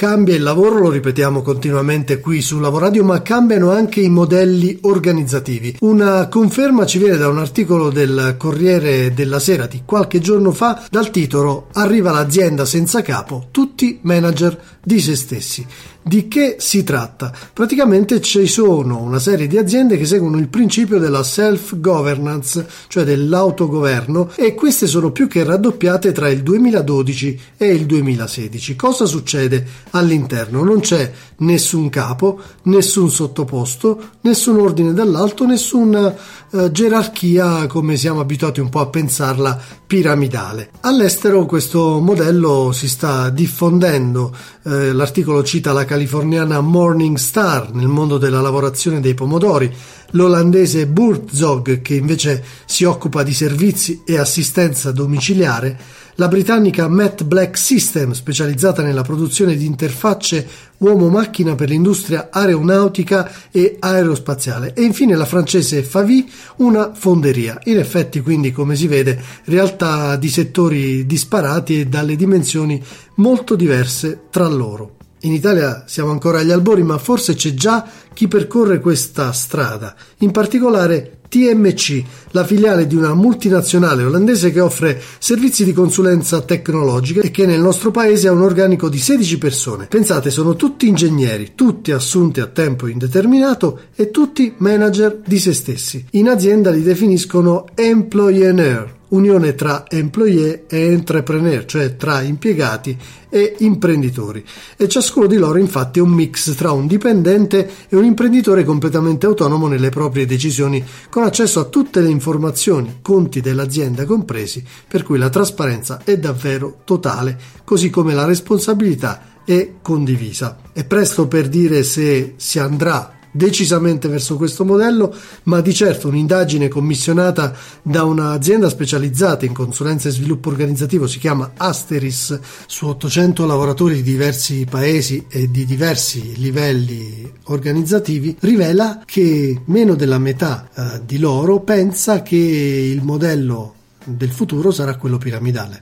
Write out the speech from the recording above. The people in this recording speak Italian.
Cambia il lavoro, lo ripetiamo continuamente qui su Lavoradio, ma cambiano anche i modelli organizzativi. Una conferma ci viene da un articolo del Corriere della Sera di qualche giorno fa dal titolo Arriva l'azienda senza capo, tutti manager di se stessi. Di che si tratta? Praticamente ci sono una serie di aziende che seguono il principio della self-governance, cioè dell'autogoverno, e queste sono più che raddoppiate tra il 2012 e il 2016. Cosa succede all'interno? Non c'è nessun capo, nessun sottoposto, nessun ordine dall'alto, nessuna eh, gerarchia come siamo abituati un po' a pensarla piramidale. All'estero questo modello si sta diffondendo. Eh, l'articolo cita la californiana Morning Star nel mondo della lavorazione dei pomodori, l'olandese Burzog che invece si occupa di servizi e assistenza domiciliare, la britannica Matt Black System specializzata nella produzione di interfacce uomo-macchina per l'industria aeronautica e aerospaziale e infine la francese Favi, una fonderia. In effetti quindi come si vede realtà di settori disparati e dalle dimensioni molto diverse tra loro. In Italia siamo ancora agli albori, ma forse c'è già chi percorre questa strada, in particolare TMC, la filiale di una multinazionale olandese che offre servizi di consulenza tecnologica e che nel nostro paese ha un organico di 16 persone. Pensate, sono tutti ingegneri, tutti assunti a tempo indeterminato e tutti manager di se stessi. In azienda li definiscono employeener unione tra employé e entrepreneur, cioè tra impiegati e imprenditori. E ciascuno di loro infatti è un mix tra un dipendente e un imprenditore completamente autonomo nelle proprie decisioni, con accesso a tutte le informazioni, conti dell'azienda compresi, per cui la trasparenza è davvero totale, così come la responsabilità è condivisa. È presto per dire se si andrà decisamente verso questo modello, ma di certo un'indagine commissionata da un'azienda specializzata in consulenza e sviluppo organizzativo, si chiama Asteris, su 800 lavoratori di diversi paesi e di diversi livelli organizzativi, rivela che meno della metà eh, di loro pensa che il modello del futuro sarà quello piramidale.